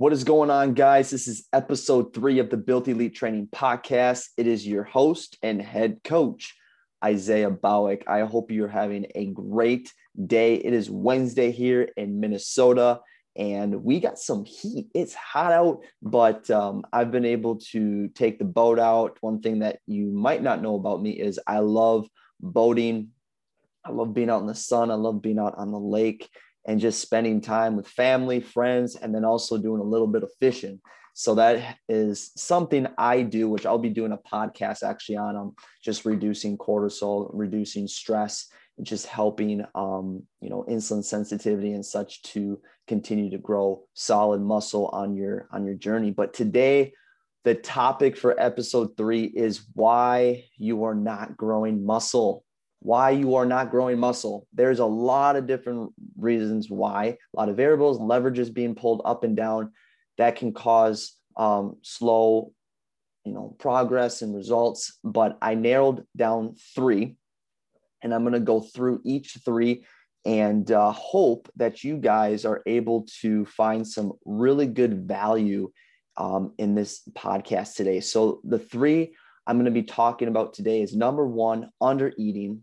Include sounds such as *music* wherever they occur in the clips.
What is going on, guys? This is episode three of the Built Elite Training Podcast. It is your host and head coach, Isaiah Bowick. I hope you're having a great day. It is Wednesday here in Minnesota, and we got some heat. It's hot out, but um, I've been able to take the boat out. One thing that you might not know about me is I love boating. I love being out in the sun. I love being out on the lake and just spending time with family, friends, and then also doing a little bit of fishing. So that is something I do, which I'll be doing a podcast actually on um, just reducing cortisol, reducing stress, and just helping um, you know insulin sensitivity and such to continue to grow solid muscle on your on your journey. But today, the topic for episode three is why you are not growing muscle why you are not growing muscle. There's a lot of different reasons why, a lot of variables, leverages being pulled up and down that can cause um, slow, you know, progress and results. But I narrowed down three, and I'm going to go through each three and uh, hope that you guys are able to find some really good value um, in this podcast today. So the three I'm going to be talking about today is number one, under eating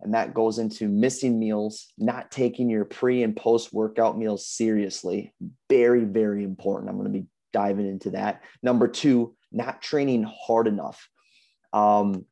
and that goes into missing meals, not taking your pre and post workout meals seriously. Very, very important. I'm going to be diving into that. Number two, not training hard enough. Um,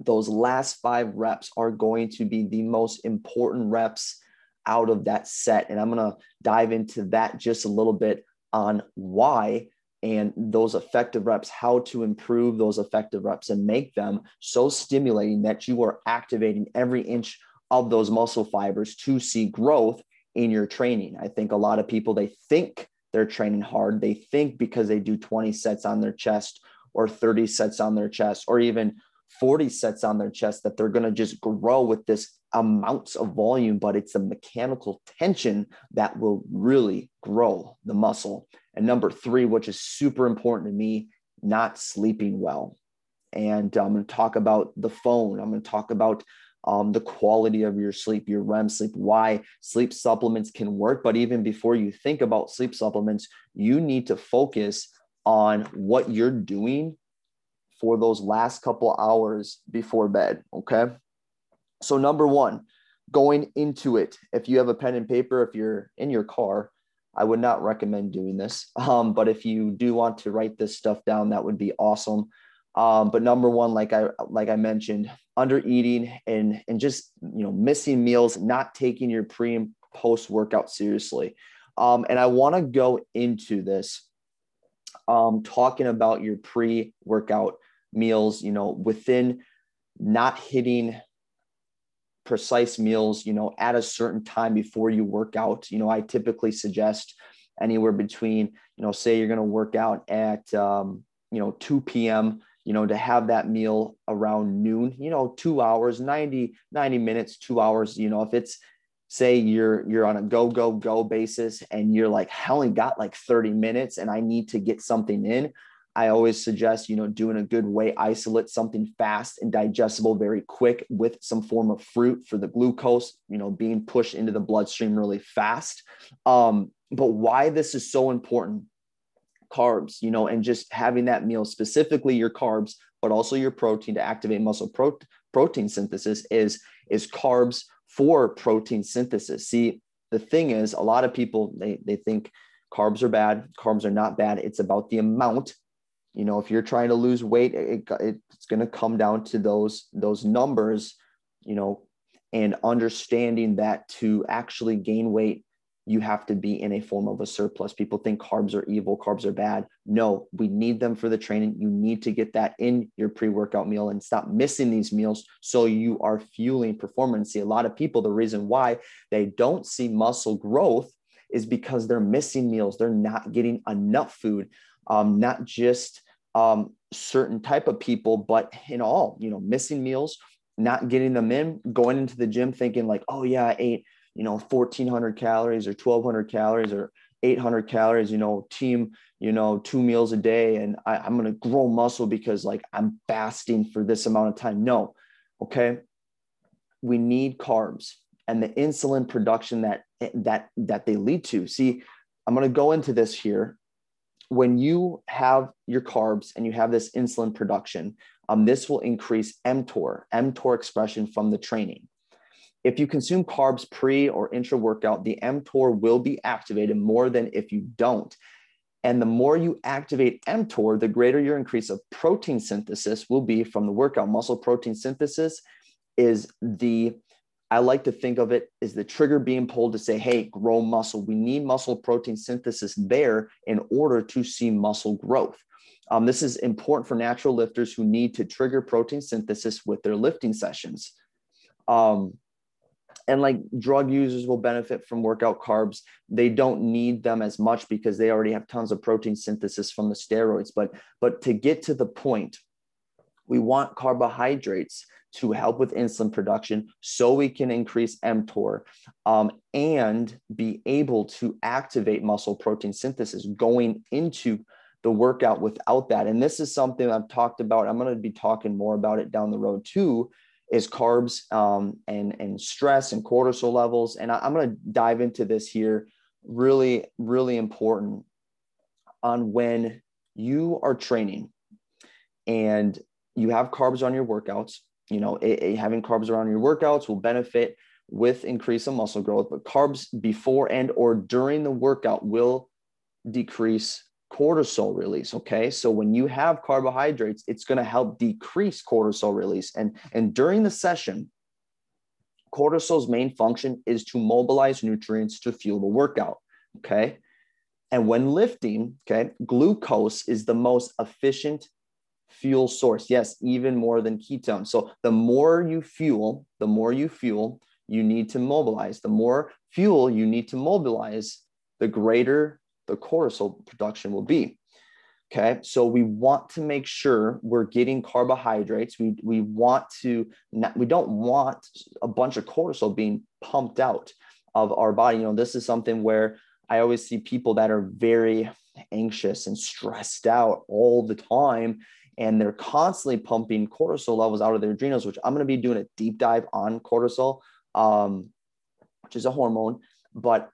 those last five reps are going to be the most important reps out of that set. And I'm going to dive into that just a little bit on why and those effective reps, how to improve those effective reps and make them so stimulating that you are activating every inch of those muscle fibers to see growth in your training. I think a lot of people, they think they're training hard. They think because they do 20 sets on their chest or 30 sets on their chest or even 40 sets on their chest that they're going to just grow with this amounts of volume, but it's a mechanical tension that will really grow the muscle. And number three, which is super important to me, not sleeping well. And I'm going to talk about the phone. I'm going to talk about um, the quality of your sleep, your REM sleep, why sleep supplements can work. But even before you think about sleep supplements, you need to focus on what you're doing for those last couple hours before bed. Okay. So, number one, going into it, if you have a pen and paper, if you're in your car, I would not recommend doing this. *laughs* Um, but if you do want to write this stuff down, that would be awesome. Um, but number one, like I like I mentioned, under eating and and just you know missing meals, not taking your pre and post workout seriously. Um, and I want to go into this um, talking about your pre workout meals. You know, within not hitting precise meals, you know, at a certain time before you work out. You know, I typically suggest anywhere between, you know, say you're going to work out at, um, you know, 2 p.m., you know, to have that meal around noon, you know, two hours, 90, 90 minutes, two hours, you know, if it's, say you're you're on a go go go basis and you're like and got like 30 minutes and i need to get something in I always suggest, you know, doing a good whey isolate, something fast and digestible, very quick with some form of fruit for the glucose, you know, being pushed into the bloodstream really fast. Um, but why this is so important carbs, you know, and just having that meal, specifically your carbs, but also your protein to activate muscle pro- protein synthesis is, is carbs for protein synthesis. See, the thing is, a lot of people, they, they think carbs are bad. Carbs are not bad. It's about the amount you know if you're trying to lose weight it, it, it's going to come down to those those numbers you know and understanding that to actually gain weight you have to be in a form of a surplus. People think carbs are evil carbs are bad. No we need them for the training. You need to get that in your pre-workout meal and stop missing these meals so you are fueling performance. See a lot of people the reason why they don't see muscle growth is because they're missing meals. They're not getting enough food. Um, not just um, certain type of people, but in all, you know, missing meals, not getting them in, going into the gym thinking like, oh yeah, I ate, you know, 1400 calories or 1200 calories or 800 calories, you know, team, you know, two meals a day. And I, I'm going to grow muscle because like I'm fasting for this amount of time. No. Okay. We need carbs and the insulin production that, that, that they lead to. See, I'm going to go into this here when you have your carbs and you have this insulin production, um, this will increase mTOR, mTOR expression from the training. If you consume carbs pre or intra workout, the mTOR will be activated more than if you don't. And the more you activate mTOR, the greater your increase of protein synthesis will be from the workout. Muscle protein synthesis is the I like to think of it as the trigger being pulled to say, hey, grow muscle. We need muscle protein synthesis there in order to see muscle growth. Um, this is important for natural lifters who need to trigger protein synthesis with their lifting sessions. Um, and like drug users will benefit from workout carbs. They don't need them as much because they already have tons of protein synthesis from the steroids. But but to get to the point, we want carbohydrates to help with insulin production so we can increase mTOR um, and be able to activate muscle protein synthesis going into the workout without that. And this is something I've talked about. I'm going to be talking more about it down the road too is carbs um, and, and stress and cortisol levels. And I, I'm going to dive into this here really, really important on when you are training and you have carbs on your workouts you know, having carbs around your workouts will benefit with increase of muscle growth, but carbs before and or during the workout will decrease cortisol release okay? So when you have carbohydrates it's going to help decrease cortisol release and and during the session cortisol's main function is to mobilize nutrients to fuel the workout okay? And when lifting okay glucose is the most efficient fuel source. Yes, even more than ketone. So the more you fuel, the more you fuel, you need to mobilize. The more fuel you need to mobilize, the greater the cortisol production will be. Okay, so we want to make sure we're getting carbohydrates. We, we want to, we don't want a bunch of cortisol being pumped out of our body. You know, this is something where I always see people that are very anxious and stressed out all the time and they're constantly pumping cortisol levels out of their adrenals, which I'm going to be doing a deep dive on cortisol, um, which is a hormone. But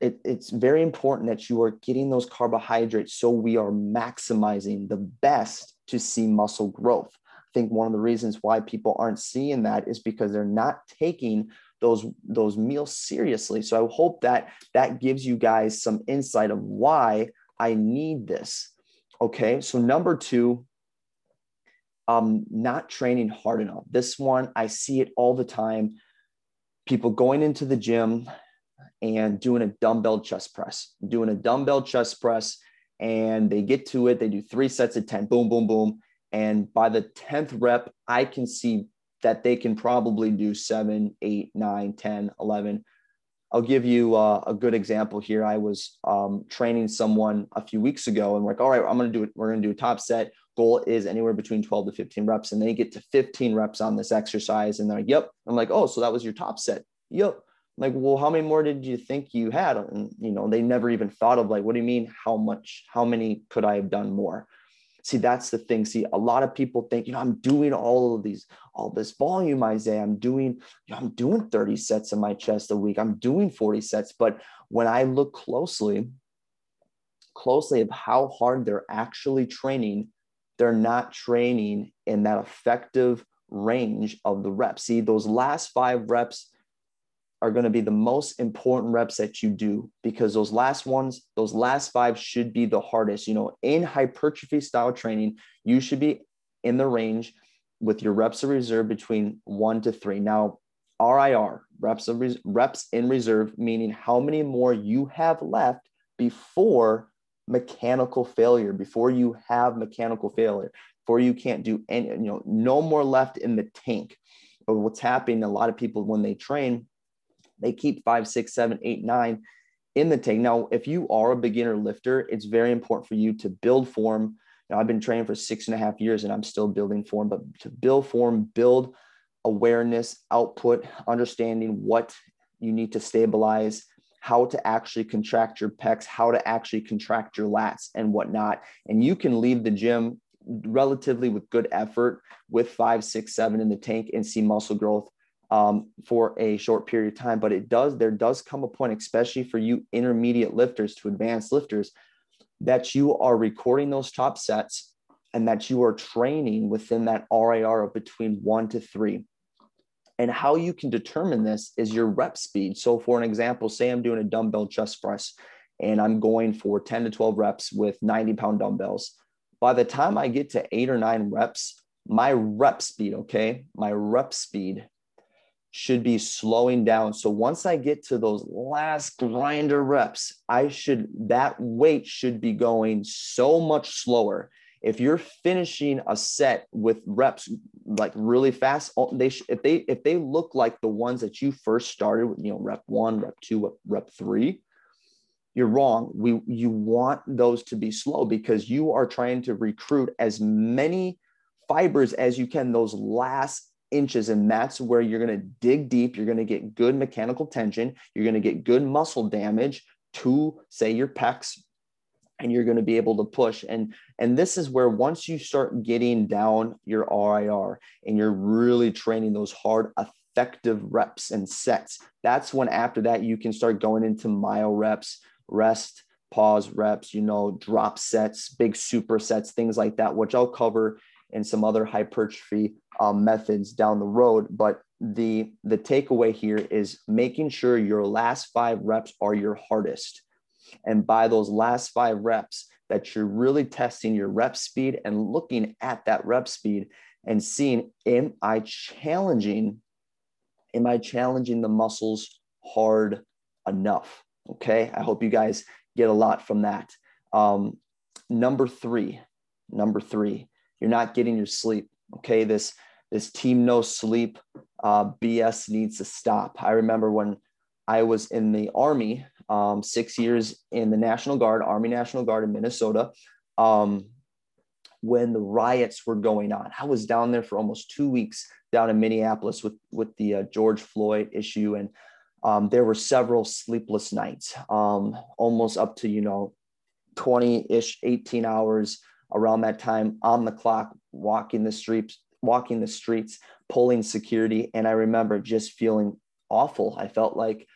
it, it's very important that you are getting those carbohydrates so we are maximizing the best to see muscle growth. I think one of the reasons why people aren't seeing that is because they're not taking those those meals seriously. So I hope that that gives you guys some insight of why I need this. Okay, so number two, um, not training hard enough. This one, I see it all the time. People going into the gym and doing a dumbbell chest press, doing a dumbbell chest press, and they get to it. They do three sets of 10, boom, boom, boom. And by the 10th rep, I can see that they can probably do seven, eight, nine, 10, 11. I'll give you uh, a good example here. I was um, training someone a few weeks ago, and we're like, all right, I'm going to do it. We're going to do a top set goal is anywhere between 12 to 15 reps. And they get to 15 reps on this exercise. And they're like, yep. I'm like, oh, so that was your top set. Yep. I'm like, well, how many more did you think you had? And, you know, they never even thought of like, what do you mean? How much, how many could I have done more? See, that's the thing. See, a lot of people think, you know, I'm doing all of these, all this volume, Isaiah. I'm doing, you know, I'm doing 30 sets in my chest a week. I'm doing 40 sets. But when I look closely, closely of how hard they're actually training they're not training in that effective range of the reps. See, those last five reps are going to be the most important reps that you do because those last ones, those last five should be the hardest. You know, in hypertrophy style training, you should be in the range with your reps of reserve between one to three. Now, RIR, reps of res- reps in reserve, meaning how many more you have left before mechanical failure, before you have mechanical failure, before you can't do any, you know, no more left in the tank. But what's happening, a lot of people when they train, they keep five, six, seven, eight, nine in the tank. Now, if you are a beginner lifter, it's very important for you to build form. Now, I've been training for six and a half years and I'm still building form, but to build form, build awareness, output, understanding what you need to stabilize, how to actually contract your pecs, how to actually contract your lats and whatnot. And you can leave the gym relatively with good effort with five, six, seven in the tank and see muscle growth um, for a short period of time. But it does, there does come a point, especially for you intermediate lifters to advanced lifters, that you are recording those top sets and that you are training within that RIR of between one to three. And how you can determine this is your rep speed. So, for an example, say I'm doing a dumbbell chest press and I'm going for 10 to 12 reps with 90 pound dumbbells. By the time I get to eight or nine reps, my rep speed, okay, my rep speed should be slowing down. So once I get to those last grinder reps, I should, that weight should be going so much slower. If you're finishing a set with reps like really fast, oh, they sh- if they if they look like the ones that you first started with, you know, rep one, rep two, rep three, you're wrong. We you want those to be slow because you are trying to recruit as many fibers as you can those last inches and that's where you're going to dig deep you're going to get good mechanical tension you're going to get good muscle damage to say your pecs and you're going to be able to push and and this is where once you start getting down your RIR and you're really training those hard effective reps and sets that's when after that you can start going into myo reps rest pause reps you know drop sets big supersets things like that which I'll cover in some other hypertrophy um, methods down the road. But the the takeaway here is making sure your last five reps are your hardest, and by those last five reps, that you're really testing your rep speed and looking at that rep speed and seeing am I challenging am I challenging the muscles hard enough? Okay, I hope you guys get a lot from that. Um, number three, number three, you're not getting your sleep. Okay, this this team no sleep uh, BS needs to stop. I remember when I was in the Army, um, six years in the National Guard, Army National Guard in Minnesota, um, when the riots were going on. I was down there for almost two weeks down in Minneapolis with with the uh, George Floyd issue, and um, there were several sleepless nights, um, almost up to you know, twenty ish, eighteen hours around that time on the clock, walking the streets, walking the streets, pulling security. And I remember just feeling awful. I felt like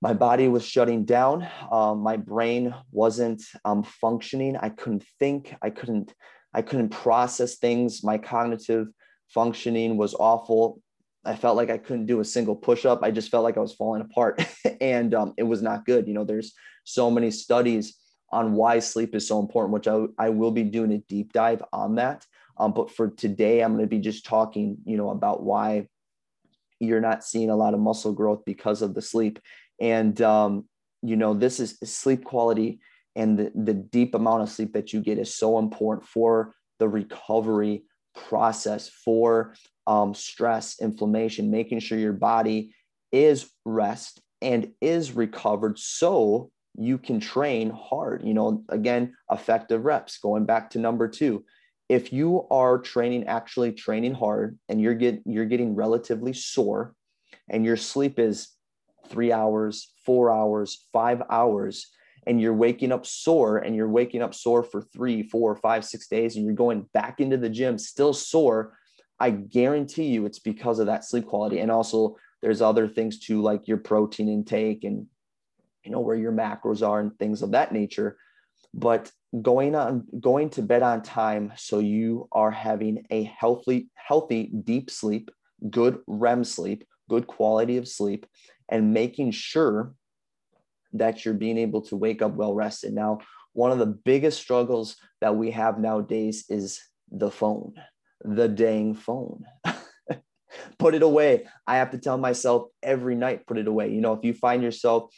my body was shutting down. Um, my brain wasn't um, functioning. I couldn't think. I couldn't. I couldn't process things. My cognitive functioning was awful. I felt like I couldn't do a single push up. I just felt like I was falling apart, *laughs* and um, it was not good. You know, there's so many studies on why sleep is so important, which I, I will be doing a deep dive on that. Um, but for today, I'm going to be just talking, you know, about why you're not seeing a lot of muscle growth because of the sleep. And, um, you know, this is sleep quality and the, the deep amount of sleep that you get is so important for the recovery process, for um, stress, inflammation, making sure your body is rest and is recovered so you can train hard. You know, again, effective reps, going back to number two. If you are training, actually training hard and you're get you're getting relatively sore and your sleep is three hours, four hours, five hours, and you're waking up sore and you're waking up sore for three, four, five, six days, and you're going back into the gym still sore, I guarantee you it's because of that sleep quality. And also there's other things too, like your protein intake and you know where your macros are and things of that nature but going on going to bed on time so you are having a healthy healthy deep sleep good rem sleep good quality of sleep and making sure that you're being able to wake up well rested. Now one of the biggest struggles that we have nowadays is the phone the dang phone. *laughs* Put it away. I have to tell myself every night put it away. You know if you find yourself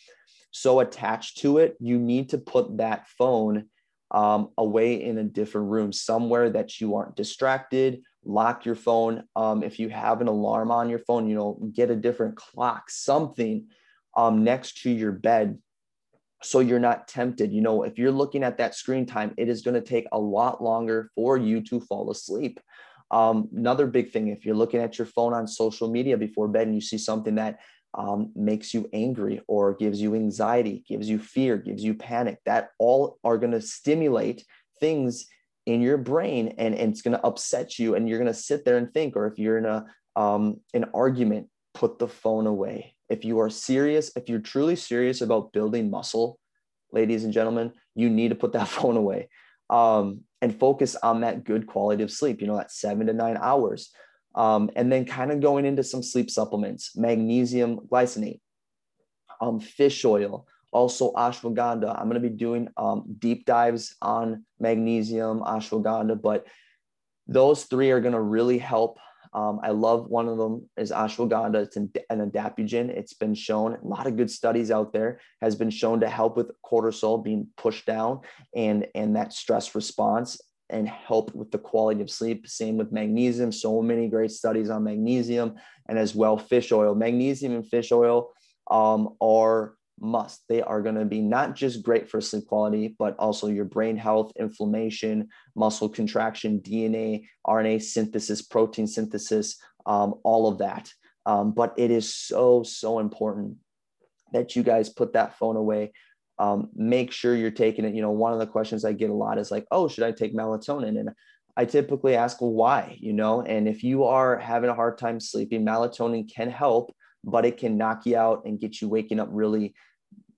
so attached to it, you need to put that phone um, away in a different room, somewhere that you aren't distracted. Lock your phone. Um, if you have an alarm on your phone, you know, get a different clock, something um, next to your bed so you're not tempted. You know, if you're looking at that screen time, it is going to take a lot longer for you to fall asleep. Um, another big thing, if you're looking at your phone on social media before bed and you see something that um, makes you angry or gives you anxiety, gives you fear, gives you panic. That all are going to stimulate things in your brain and, and it's going to upset you and you're going to sit there and think or if you're in a um, an argument put the phone away if you are serious if you're truly serious about building muscle ladies and gentlemen, you need to put that *laughs* phone away um, and focus on that good quality of sleep, you know, that seven to nine hours. Um, and then kind of going into some sleep supplements, magnesium glycinate, um, fish oil, also ashwagandha. I'm going to be doing um, deep dives on magnesium, ashwagandha, but those three are going to really help um, I love one of them is ashwagandha. It's an, an adaptogen. It's been shown a lot of good studies out there has been shown to help with cortisol being pushed down and and that stress response and help with the quality of sleep. Same with magnesium. So many great studies on magnesium and as well fish oil. Magnesium and fish oil um, are must. They are going to be not just great for sleep quality, but also your brain health, inflammation, muscle contraction, DNA, RNA synthesis, protein synthesis, um, all of that. Um, but it is so, so important that you guys put that phone away. Um, make sure you're taking it. You know, one of the questions I get a lot is like, oh, should I take melatonin? And I typically ask, why? You know, and if you are having a hard time sleeping, melatonin can help, but it can knock you out and get you waking up really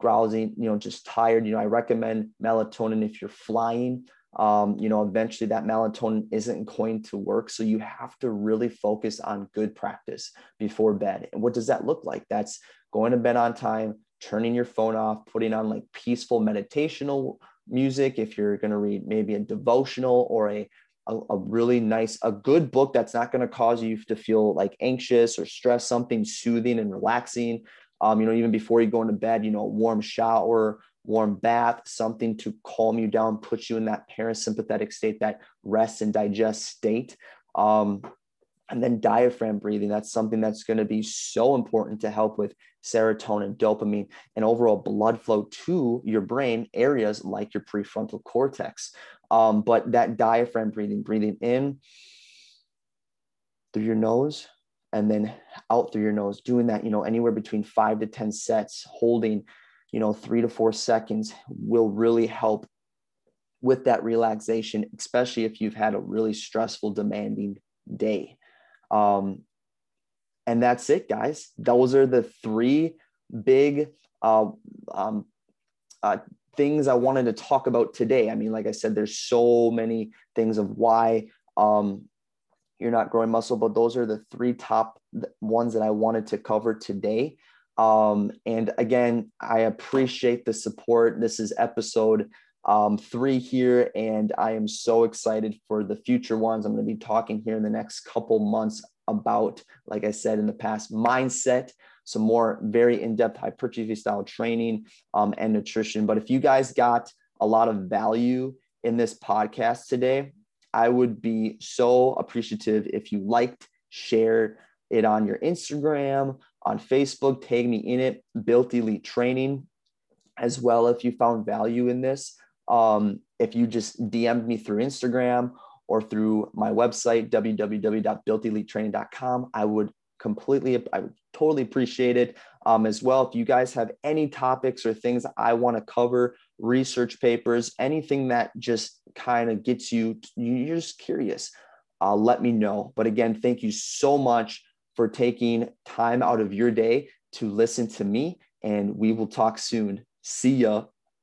drowsy, you know, just tired, you know, I recommend melatonin if you're flying. Um, you know, eventually that melatonin isn't going to work. So you have to really focus on good practice before bed. And what does that look like? That's going to bed on time, turning your phone off, putting on like peaceful meditational music. If you're going to read maybe a devotional or a a, a, really nice, a good book that's not going to cause you to feel like anxious or stressed, something soothing and relaxing um, you know, even before you go into bed, you know, a warm shower, warm bath, something to calm you down, put you in that parasympathetic state, that rest and digest state. Um, and then diaphragm breathing, that's something that's going to be so important to help with serotonin, dopamine, and overall blood flow to your brain areas like your prefrontal cortex. Um, but that diaphragm breathing, breathing in through your nose and then out through your nose, doing that, you know, anywhere between five to 10 sets, holding, you know, three to four seconds will really help with that relaxation, especially if you've had a really stressful, demanding day. Um, and that's it, guys. Those are the three big uh, um, uh, things I wanted to talk about today. I mean, like I said, there's so many things of why um, you're not growing muscle, but those are the three top ones that I wanted to cover today. Um, and again, I appreciate the support. This is episode um, three here, and I am so excited for the future ones. I'm going to be talking here in the next couple months about, like I said in the past, mindset, some more very in depth hypertrophy style training um, and nutrition. But if you guys got a lot of value in this podcast today, I would be so appreciative if you liked, shared it on your Instagram, on Facebook, tag me in it, Built Elite Training, as well. If you found value in this, um, if you just DM'd me through Instagram or through my website, www.builtelitetraining.com, I would completely, I would totally appreciate it. Um, as well, if you guys have any topics or things I want to cover, research papers, anything that just kind of gets you, you're just curious, uh, let me know. But again, thank you so much for taking time out of your day to listen to me, and we will talk soon. See ya.